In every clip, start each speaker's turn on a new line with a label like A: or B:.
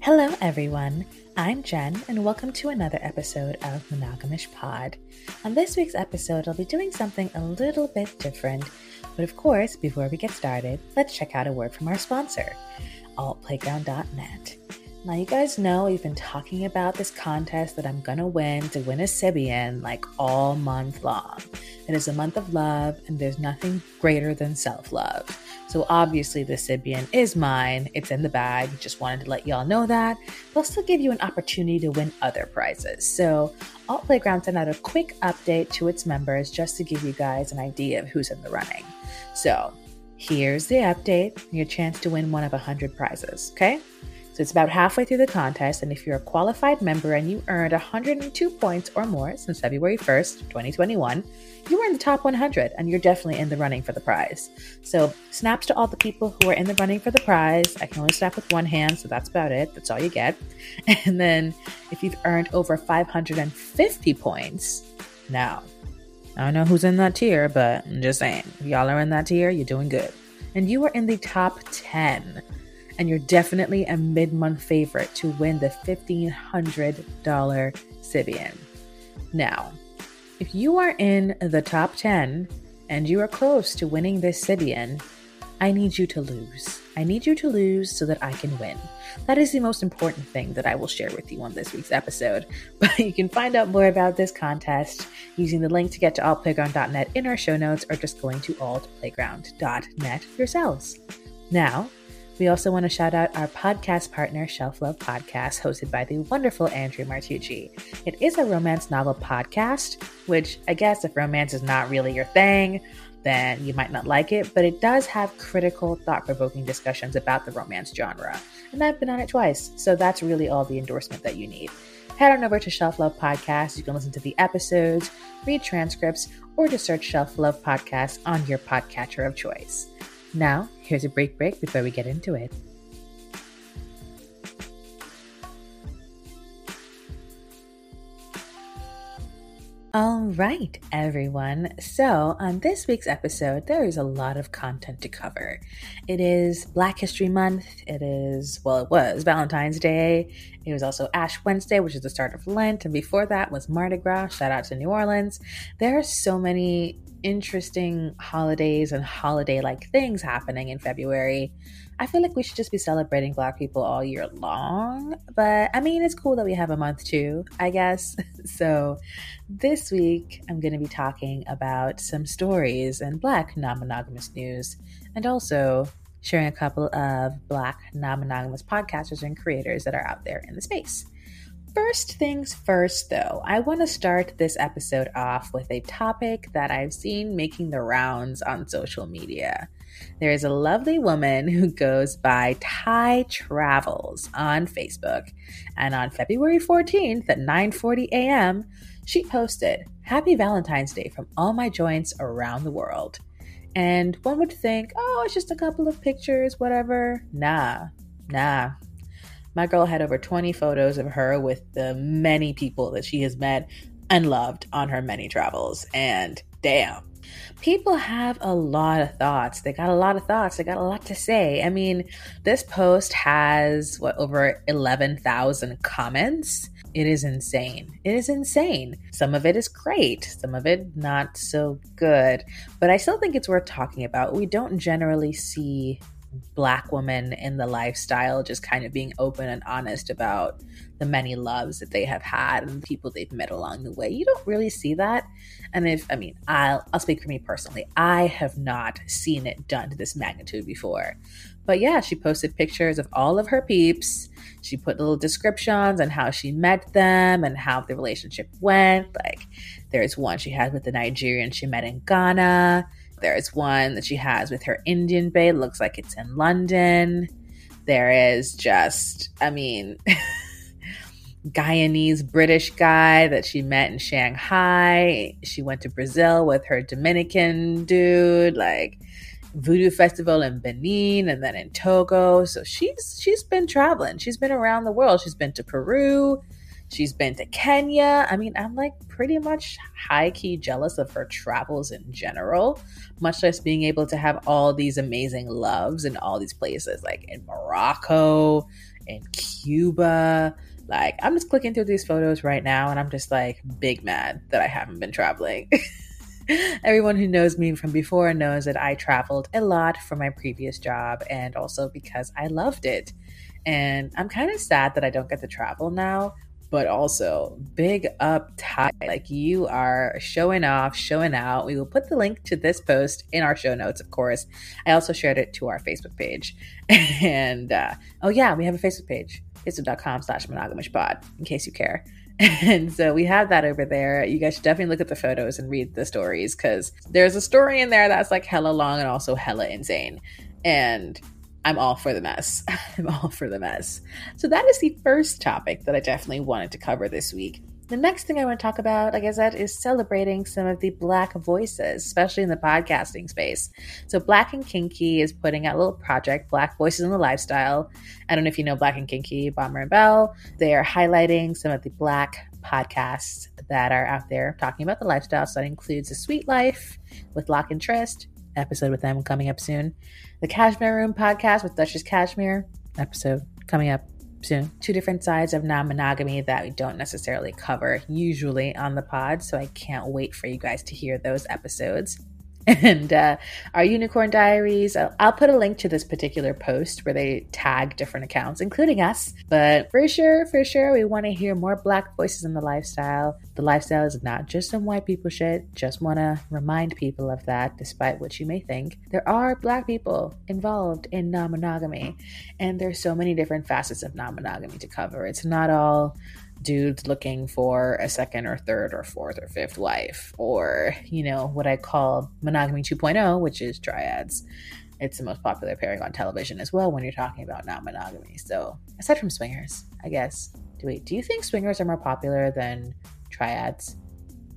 A: Hello, everyone. I'm Jen, and welcome to another episode of Monogamish Pod. On this week's episode, I'll be doing something a little bit different. But of course, before we get started, let's check out a word from our sponsor, altplayground.net. Now, you guys know we've been talking about this contest that I'm gonna win to win a Sybian like all month long. It is a month of love, and there's nothing greater than self love. So, obviously, the Sybian is mine. It's in the bag. Just wanted to let y'all know that. They'll still give you an opportunity to win other prizes. So, Alt Playground sent out a quick update to its members just to give you guys an idea of who's in the running. So, here's the update your chance to win one of 100 prizes, okay? So it's about halfway through the contest, and if you're a qualified member and you earned 102 points or more since February 1st, 2021, you are in the top 100 and you're definitely in the running for the prize. So, snaps to all the people who are in the running for the prize. I can only snap with one hand, so that's about it. That's all you get. And then, if you've earned over 550 points, now, I don't know who's in that tier, but I'm just saying, if y'all are in that tier, you're doing good. And you are in the top 10 and you're definitely a mid month favorite to win the $1,500 Sybian. Now, if you are in the top 10 and you are close to winning this Sybian, I need you to lose. I need you to lose so that I can win. That is the most important thing that I will share with you on this week's episode. But you can find out more about this contest using the link to get to altplayground.net in our show notes or just going to altplayground.net yourselves. Now, we also want to shout out our podcast partner, Shelf Love Podcast, hosted by the wonderful Andrea Martucci. It is a romance novel podcast, which I guess if romance is not really your thing, then you might not like it, but it does have critical, thought provoking discussions about the romance genre. And I've been on it twice, so that's really all the endorsement that you need. Head on over to Shelf Love Podcast. You can listen to the episodes, read transcripts, or just search Shelf Love Podcast on your podcatcher of choice. Now, here's a break break before we get into it. All right, everyone. So, on this week's episode, there is a lot of content to cover. It is Black History Month. It is, well, it was Valentine's Day. It was also Ash Wednesday, which is the start of Lent. And before that was Mardi Gras. Shout out to New Orleans. There are so many interesting holidays and holiday like things happening in February. I feel like we should just be celebrating Black people all year long. But I mean, it's cool that we have a month too, I guess. so this week, I'm going to be talking about some stories and Black non monogamous news and also sharing a couple of Black non monogamous podcasters and creators that are out there in the space. First things first, though, I want to start this episode off with a topic that I've seen making the rounds on social media. There is a lovely woman who goes by Thai Travels on Facebook, and on February 14th at 9:40 a.m., she posted, "Happy Valentine's Day from all my joints around the world." And one would think, "Oh, it's just a couple of pictures, whatever." Nah, nah, my girl had over 20 photos of her with the many people that she has met and loved on her many travels. And damn, people have a lot of thoughts. They got a lot of thoughts. They got a lot to say. I mean, this post has what over 11,000 comments. It is insane. It is insane. Some of it is great, some of it not so good. But I still think it's worth talking about. We don't generally see black woman in the lifestyle just kind of being open and honest about the many loves that they have had and the people they've met along the way. You don't really see that. And if I mean, I'll I'll speak for me personally. I have not seen it done to this magnitude before. But yeah, she posted pictures of all of her peeps. She put little descriptions on how she met them and how the relationship went. Like there's one she had with the Nigerian she met in Ghana. There's one that she has with her Indian bae. Looks like it's in London. There is just, I mean, Guyanese British guy that she met in Shanghai. She went to Brazil with her Dominican dude, like Voodoo Festival in Benin and then in Togo. So she's she's been traveling. She's been around the world. She's been to Peru. She's been to Kenya. I mean, I'm like pretty much high key jealous of her travels in general, much less being able to have all these amazing loves in all these places, like in Morocco, in Cuba. Like, I'm just clicking through these photos right now and I'm just like big mad that I haven't been traveling. Everyone who knows me from before knows that I traveled a lot for my previous job and also because I loved it. And I'm kind of sad that I don't get to travel now, but also big up Ty. Like you are showing off, showing out. We will put the link to this post in our show notes, of course. I also shared it to our Facebook page. And uh, oh, yeah, we have a Facebook page, facebook.com slash monogamishpod, in case you care. And so we have that over there. You guys should definitely look at the photos and read the stories because there's a story in there that's like hella long and also hella insane. And I'm all for the mess. I'm all for the mess. So that is the first topic that I definitely wanted to cover this week. The next thing I want to talk about, like I said, is celebrating some of the Black voices, especially in the podcasting space. So, Black and Kinky is putting out a little project, Black Voices in the Lifestyle. I don't know if you know Black and Kinky, Bomber and Bell. They are highlighting some of the Black podcasts that are out there talking about the lifestyle. So, that includes The Sweet Life with Lock and Trist, episode with them coming up soon. The Cashmere Room podcast with Duchess Cashmere, episode coming up soon. Two different sides of non monogamy that we don't necessarily cover usually on the pod. So I can't wait for you guys to hear those episodes. And uh, our unicorn diaries I'll, I'll, put a link to this particular post where they tag different accounts including us. But for sure for sure we want to hear more black voices in the lifestyle. The lifestyle is not just some white people shit. Just want to remind people of that despite what you may think. There are black people involved in non-monogamy and there's so many different facets of non-monogamy to cover. It's not all dudes looking for a second or third or fourth or fifth wife, or, you know, what I call monogamy 2.0, which is triads. It's the most popular pairing on television as well when you're talking about non monogamy. So, aside from swingers, I guess. Do do you think swingers are more popular than triads?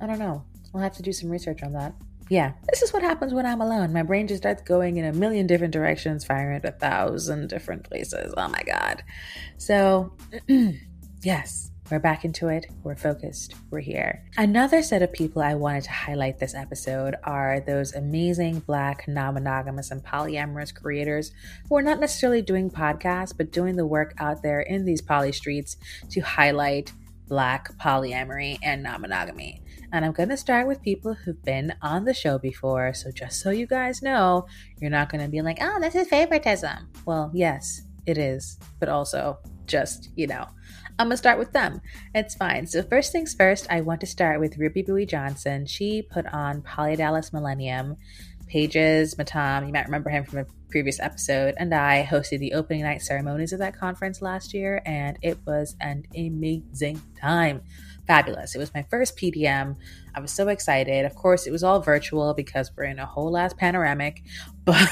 A: I don't know. I'll have to do some research on that. Yeah, this is what happens when I'm alone. My brain just starts going in a million different directions, firing at a thousand different places. Oh my God. So, yes, we're back into it. We're focused. We're here. Another set of people I wanted to highlight this episode are those amazing Black non monogamous and polyamorous creators who are not necessarily doing podcasts, but doing the work out there in these poly streets to highlight Black polyamory and non monogamy. And I'm going to start with people who've been on the show before. So just so you guys know, you're not going to be like, oh, this is favoritism. Well, yes, it is. But also, just, you know, I'm gonna start with them. It's fine. So first things first, I want to start with Ruby Bowie Johnson. She put on Polydallas Millennium. Pages, Matam, you might remember him from a previous episode, and I hosted the opening night ceremonies of that conference last year, and it was an amazing time fabulous. It was my first PDM. I was so excited. Of course, it was all virtual because we're in a whole ass panoramic, but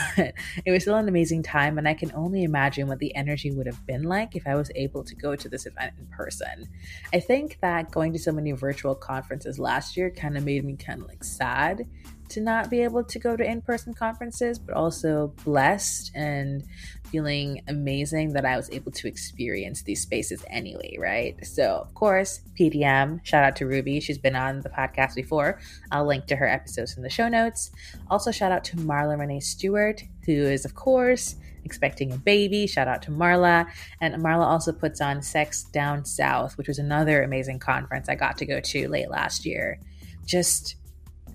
A: it was still an amazing time. And I can only imagine what the energy would have been like if I was able to go to this event in person. I think that going to so many virtual conferences last year kind of made me kind of like sad to not be able to go to in person conferences, but also blessed and feeling amazing that I was able to experience these spaces anyway, right? So, of course, PDM, shout out to Ruby. She's been on the podcast before. I'll link to her episodes in the show notes. Also, shout out to Marla Renee Stewart, who is, of course, expecting a baby. Shout out to Marla. And Marla also puts on Sex Down South, which was another amazing conference I got to go to late last year. Just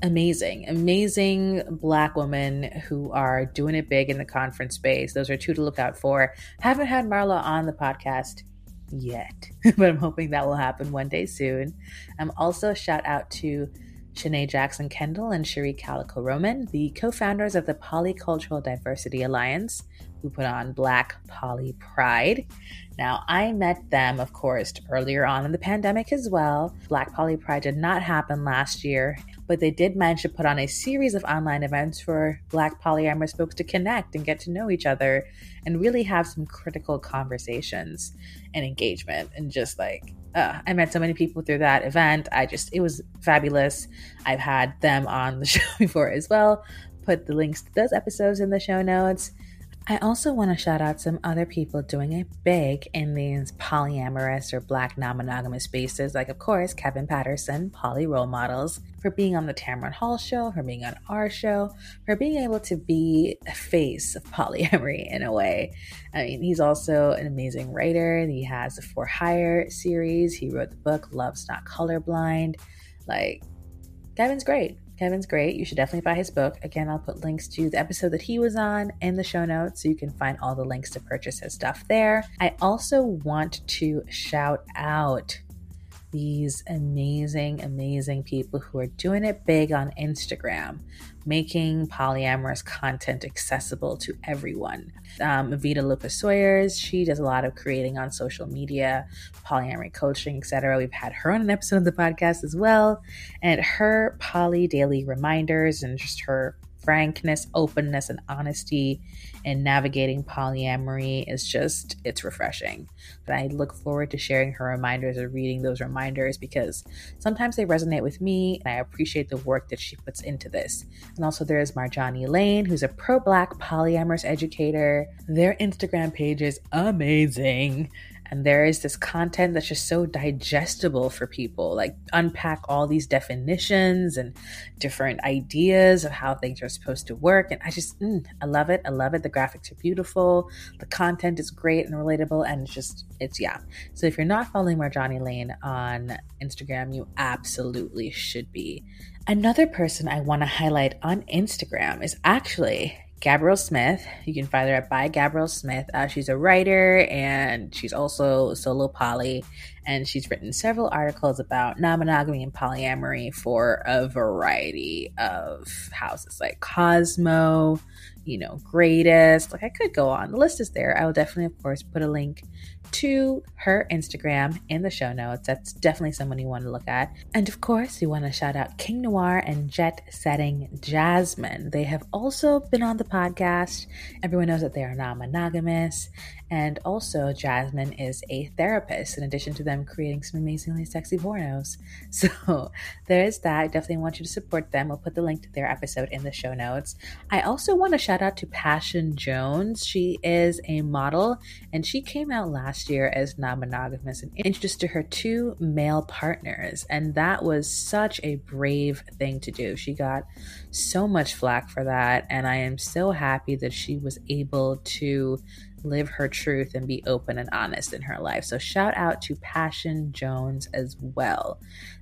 A: amazing, amazing black women who are doing it big in the conference space. Those are two to look out for. Haven't had Marla on the podcast yet, but I'm hoping that will happen one day soon. I'm um, also, shout out to Shanae Jackson Kendall and Cherie Calico Roman, the co founders of the Polycultural Diversity Alliance, who put on Black Poly Pride. Now, I met them, of course, earlier on in the pandemic as well. Black Poly Pride did not happen last year, but they did manage to put on a series of online events for Black polyamorous folks to connect and get to know each other and really have some critical conversations and engagement. And just like, uh, I met so many people through that event. I just, it was fabulous. I've had them on the show before as well. Put the links to those episodes in the show notes I also want to shout out some other people doing it big in these polyamorous or black non monogamous spaces, like, of course, Kevin Patterson, Poly Role Models, for being on the Tamron Hall show, for being on our show, for being able to be a face of polyamory in a way. I mean, he's also an amazing writer. He has the For Hire series, he wrote the book Love's Not Colorblind. Like, Kevin's great. Kevin's great. You should definitely buy his book. Again, I'll put links to the episode that he was on in the show notes so you can find all the links to purchase his stuff there. I also want to shout out these amazing, amazing people who are doing it big on Instagram, making polyamorous content accessible to everyone. Um, Vita Lucas Sawyers, she does a lot of creating on social media, polyamory coaching, etc. We've had her on an episode of the podcast as well, and her poly daily reminders and just her frankness, openness, and honesty in navigating polyamory is just, it's refreshing. And I look forward to sharing her reminders or reading those reminders because sometimes they resonate with me and I appreciate the work that she puts into this. And also, there's Marjani Lane, who's a pro black polyamorous educator. Their Instagram page is amazing and there is this content that's just so digestible for people like unpack all these definitions and different ideas of how things are supposed to work. And i just mm, i love it. I love it. The graphics are beautiful. The content is great and relatable and it's just it's yeah. So if you're not following marjani lane on instagram you absolutely should be. Another person i want to highlight on instagram is actually Gabrielle Smith. You can find her at by Gabrielle Smith. Uh, she's a writer and she's also solo poly, and she's written several articles about non-monogamy and polyamory for a variety of houses like Cosmo, you know, Greatist. Like I could go on. The list is there. I will definitely, of course, put a link to her Instagram in the show notes. That's definitely someone you want to look at. And of course, you want to shout out King Noir and Jet Setting Jasmine. They have also been on the podcast. Everyone knows that they are non monogamous. And also, Jasmine is a therapist, in addition to them creating some amazingly sexy pornos. So there is that. I definitely want you to support them. We'll put the link to their episode in the show notes. I also want to shout out to Passion Jones. She is a model and she came out last year as non monogamous and introduced to her two male partners. And that was such a brave thing to do. She got so much flack for that. And I am so happy that she was able to live her truth and be open and honest in her life. So, shout out to Passion Jones as well.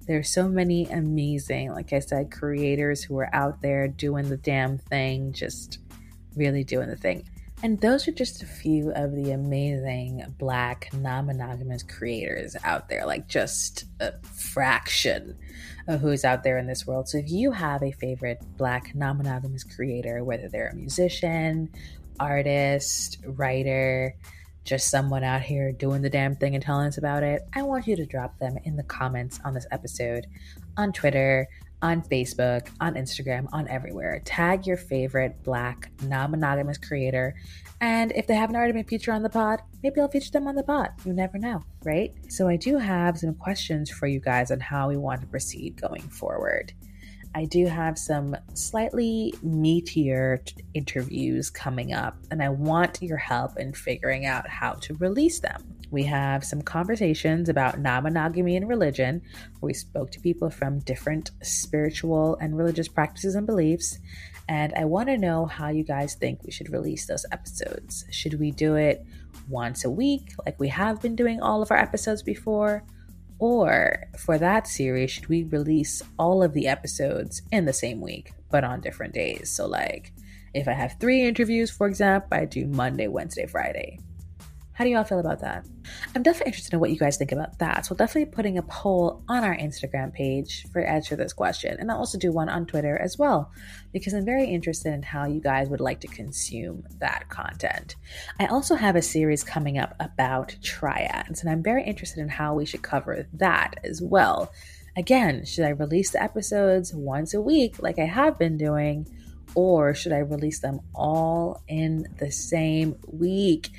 A: There's so many amazing, like I said, creators who are out there doing the damn thing, just really doing the thing. And those are just a few of the amazing black non monogamous creators out there, like just a fraction of who's out there in this world. So if you have a favorite black non monogamous creator, whether they're a musician artist, writer, just someone out here doing the damn thing and telling us about it, I want you to drop them in the comments on this episode on Twitter, on Facebook, on Instagram, on everywhere. Tag your favorite black non monogamous creator. And if they haven't already been featured on the pod, maybe I'll feature them on the pod. You never know, right? So I do have some questions for you guys on how we want to proceed going forward. I do have some slightly meatier interviews coming up, and I want your help in figuring out how to release them. We have some conversations about non monogamy and religion, where we spoke to people from different spiritual and religious practices and beliefs. And I want to know how you guys think we should release those episodes. Should we do it once a week, like we have been doing all of our episodes before? Or for that series, should we release all of the episodes in the same week, but on different days? So, like, if I have three interviews, for example, I do Monday, Wednesday, Friday. How do y'all feel about that? I'm definitely interested in what you guys think about that. So definitely putting a poll on our Instagram page for answer this question. And I'll also do one on Twitter as well, because I'm very interested in how you guys would like to consume that content. I also have a series coming up about triads, and I'm very interested in how we should cover that as well. Again, should I release the episodes once a week like I have been doing? Or should I release them all in the same week?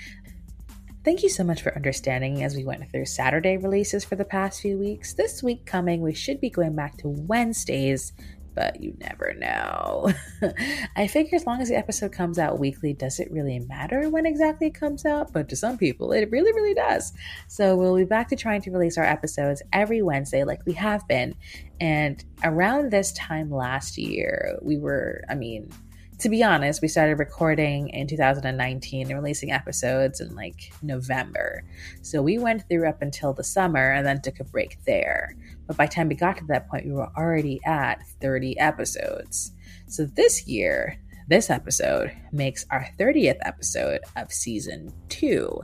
A: Thank you so much for understanding as we went through Saturday releases for the past few weeks. This week coming, we should be going back to Wednesdays but you never know. I figure as long as the episode comes out weekly, does it really matter when exactly it comes out? But to some people, it really, really does. So we'll be back to trying to release our episodes every Wednesday, like we have been. And around this time last year, we were, I mean, to be honest, we started recording in 2019 and releasing episodes in like November. So we went through up until the summer and then took a break there. But by the time we got to that point, we were already at 30 episodes. So this year, this episode makes our 30th episode of season two.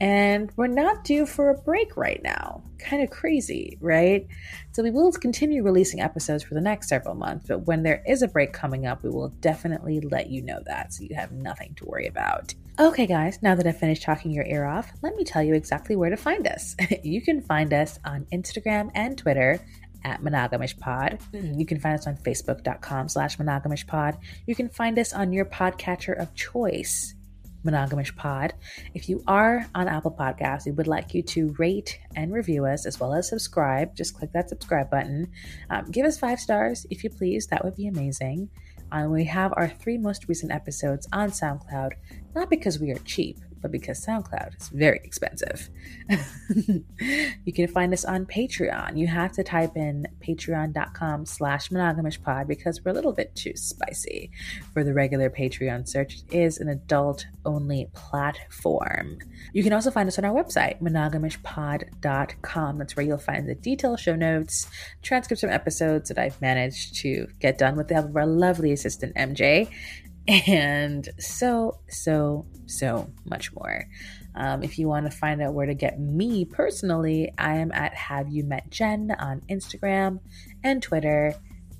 A: And we're not due for a break right now. Kind of crazy, right? So we will continue releasing episodes for the next several months, but when there is a break coming up, we will definitely let you know that so you have nothing to worry about. Okay, guys, now that I've finished talking your ear off, let me tell you exactly where to find us. you can find us on Instagram and Twitter at Monogamish Pod. Mm-hmm. You can find us on Facebook.com slash Monogamish Pod. You can find us on your podcatcher of choice. Monogamish Pod. If you are on Apple Podcasts, we would like you to rate and review us as well as subscribe. Just click that subscribe button. Um, give us five stars if you please. That would be amazing. Um, we have our three most recent episodes on SoundCloud, not because we are cheap, but because SoundCloud is very expensive. you can find us on Patreon. You have to type in patreon.com slash monogamishpod because we're a little bit too spicy for the regular Patreon search. It is an adult only platform. You can also find us on our website, monogamishpod.com. That's where you'll find the detailed show notes, transcripts from episodes that I've managed to get done with the help of our lovely assistant, MJ and so, so, so much more. Um, if you want to find out where to get me personally, I am at Have You Met Jen on Instagram and Twitter.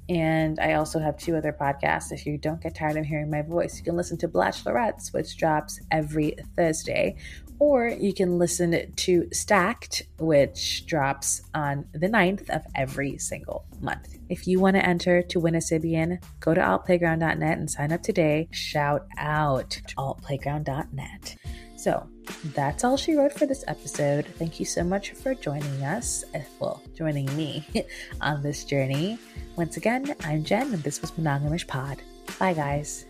A: And I also have two other podcasts. If you don't get tired of hearing my voice, you can listen to Bachelorettes, which drops every Thursday, or you can listen to Stacked, which drops on the 9th of every single month. If you want to enter to win a Sybian, go to altplayground.net and sign up today. Shout out altplayground.net. So that's all she wrote for this episode. Thank you so much for joining us, eh, well, joining me on this journey. Once again, I'm Jen, and this was Monogamish Pod. Bye, guys.